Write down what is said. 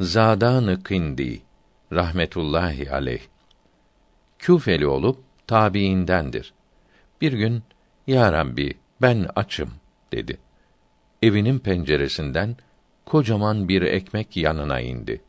Zadan Kindi rahmetullahi aleyh Küfeli olup tabiindendir. Bir gün ya Rabbi ben açım dedi. Evinin penceresinden kocaman bir ekmek yanına indi.